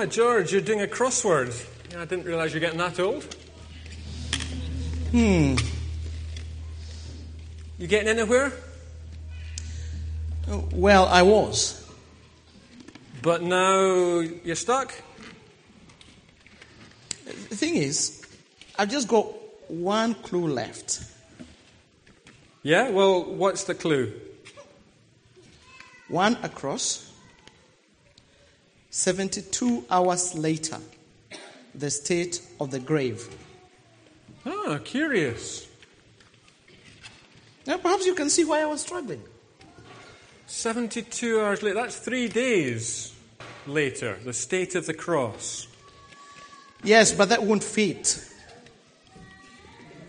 Ah, George, you're doing a crossword. Yeah, I didn't realize you're getting that old. Hmm. You getting anywhere? Well, I was. But now you're stuck? The thing is, I've just got one clue left. Yeah? Well, what's the clue? One across. 72 hours later, the state of the grave. Ah, curious. Now, perhaps you can see why I was struggling. 72 hours later. That's three days later, the state of the cross. Yes, but that won't fit.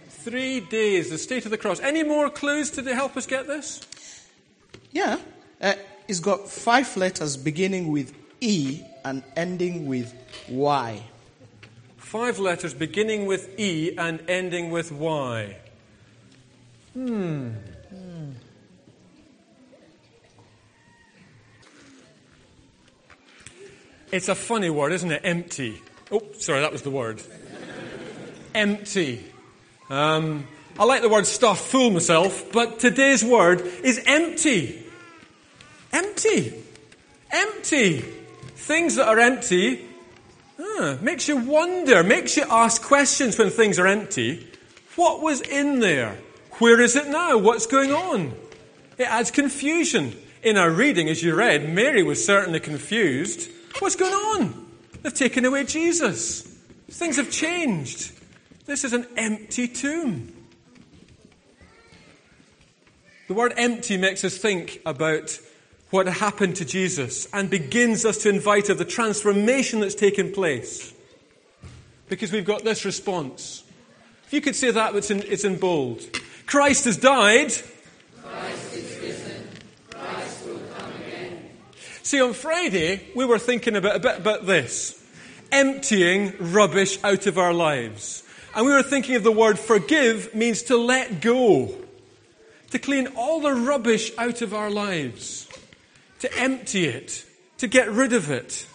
Three days, the state of the cross. Any more clues to help us get this? Yeah. Uh, it's got five letters beginning with E and ending with Y. Five letters beginning with E and ending with Y. Hmm. It's a funny word, isn't it? Empty. Oh, sorry, that was the word. empty. Um, I like the word stuff, fool myself, but today's word is empty. Empty. Empty. Things that are empty makes you wonder, makes you ask questions when things are empty. What was in there? Where is it now? What's going on? It adds confusion. In our reading, as you read, Mary was certainly confused. What's going on? They've taken away Jesus. Things have changed. This is an empty tomb. The word empty makes us think about what happened to Jesus and begins us to invite of the transformation that's taken place. Because we've got this response. If you could say that, it's in, it's in bold. Christ has died. Christ is risen. Christ will come again. See, on Friday, we were thinking about, a bit about this emptying rubbish out of our lives. And we were thinking of the word forgive means to let go, to clean all the rubbish out of our lives to empty it, to get rid of it.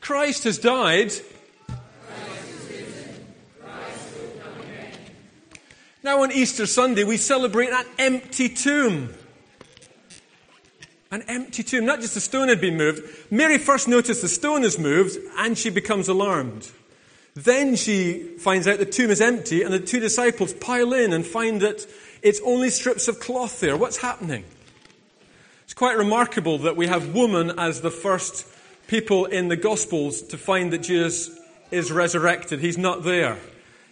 Christ has died. Now, on Easter Sunday, we celebrate an empty tomb. An empty tomb. Not just the stone had been moved. Mary first noticed the stone is moved and she becomes alarmed. Then she finds out the tomb is empty and the two disciples pile in and find that it's only strips of cloth there. What's happening? Quite remarkable that we have woman as the first people in the Gospels to find that Jesus is resurrected. He's not there.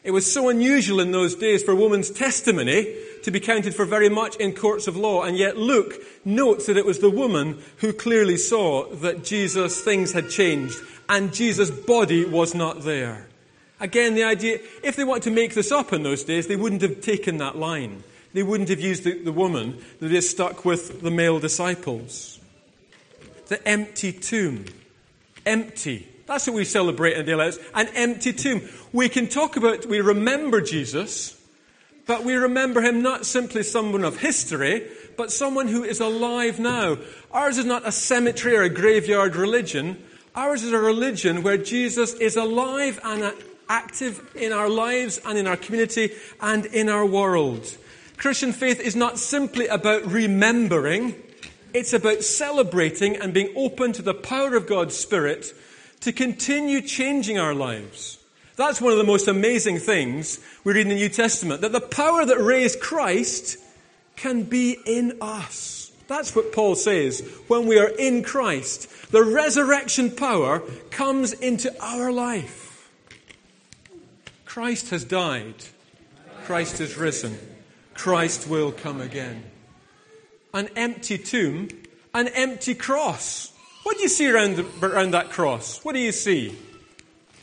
It was so unusual in those days for a woman's testimony to be counted for very much in courts of law, and yet Luke notes that it was the woman who clearly saw that Jesus' things had changed and Jesus' body was not there. Again, the idea, if they wanted to make this up in those days, they wouldn't have taken that line they wouldn't have used the, the woman that is stuck with the male disciples. The empty tomb. Empty. That's what we celebrate in daylight. An empty tomb. We can talk about, we remember Jesus, but we remember him not simply someone of history, but someone who is alive now. Ours is not a cemetery or a graveyard religion. Ours is a religion where Jesus is alive and active in our lives and in our community and in our world. Christian faith is not simply about remembering, it's about celebrating and being open to the power of God's Spirit to continue changing our lives. That's one of the most amazing things we read in the New Testament that the power that raised Christ can be in us. That's what Paul says. When we are in Christ, the resurrection power comes into our life. Christ has died, Christ is risen. Christ will come again. An empty tomb, an empty cross. What do you see around, the, around that cross? What do you see?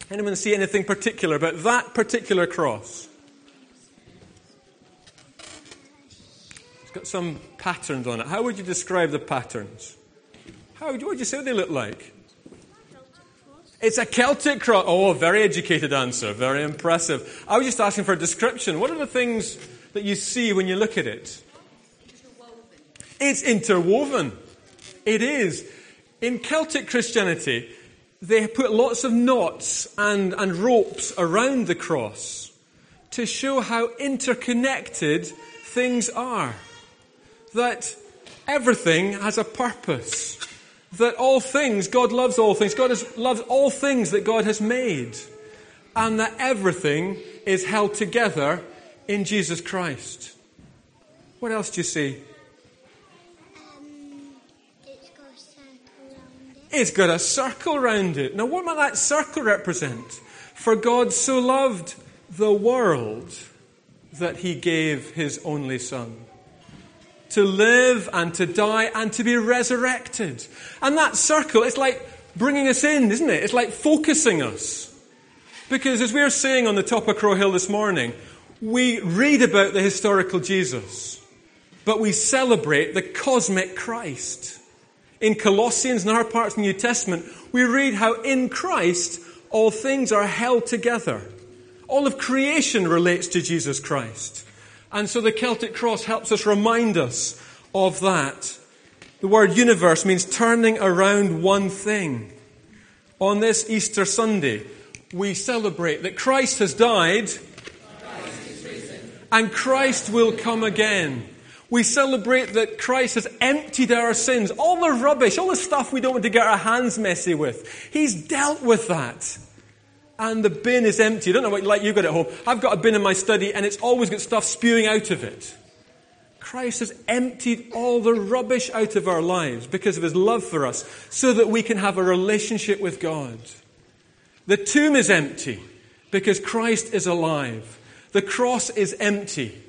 Anyone see anything particular about that particular cross? It's got some patterns on it. How would you describe the patterns? How would you, what would you say they look like? It's a Celtic cross. Oh, very educated answer. Very impressive. I was just asking for a description. What are the things that you see when you look at it? Interwoven. It's interwoven. It is. In Celtic Christianity, they put lots of knots and, and ropes around the cross to show how interconnected things are. That everything has a purpose. That all things, God loves all things. God has, loves all things that God has made. And that everything is held together in Jesus Christ. What else do you see? It's got a circle around it. It's got a circle round it. Now, what might that circle represent? For God so loved the world that he gave his only Son. To live and to die and to be resurrected. And that circle, it's like bringing us in, isn't it? It's like focusing us. Because as we are saying on the top of Crow Hill this morning, we read about the historical Jesus, but we celebrate the cosmic Christ. In Colossians and other parts of the New Testament, we read how in Christ all things are held together. All of creation relates to Jesus Christ. And so the Celtic cross helps us remind us of that. The word universe means turning around one thing. On this Easter Sunday, we celebrate that Christ has died and Christ will come again. We celebrate that Christ has emptied our sins, all the rubbish, all the stuff we don't want to get our hands messy with. He's dealt with that. And the bin is empty. I don't know what like you've got at home. I've got a bin in my study and it's always got stuff spewing out of it. Christ has emptied all the rubbish out of our lives because of his love for us so that we can have a relationship with God. The tomb is empty because Christ is alive. The cross is empty.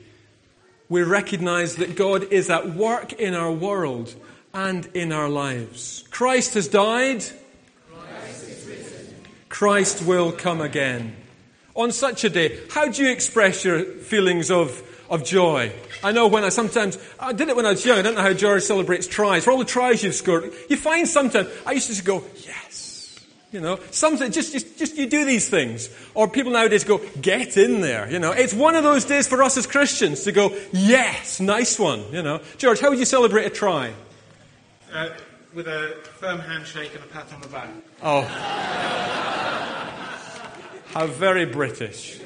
We recognize that God is at work in our world and in our lives. Christ has died. Christ will come again. On such a day, how do you express your feelings of, of joy? I know when I sometimes, I did it when I was young, I don't know how George celebrates tries. For all the tries you've scored, you find sometimes, I used to just go, yes. You know, something, just, just, just you do these things. Or people nowadays go, get in there. You know, it's one of those days for us as Christians to go, yes, nice one. You know, George, how would you celebrate a try? Uh, with a firm handshake and a pat on the back. Oh. How very British.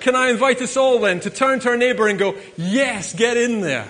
Can I invite us all then to turn to our neighbour and go, yes, get in there?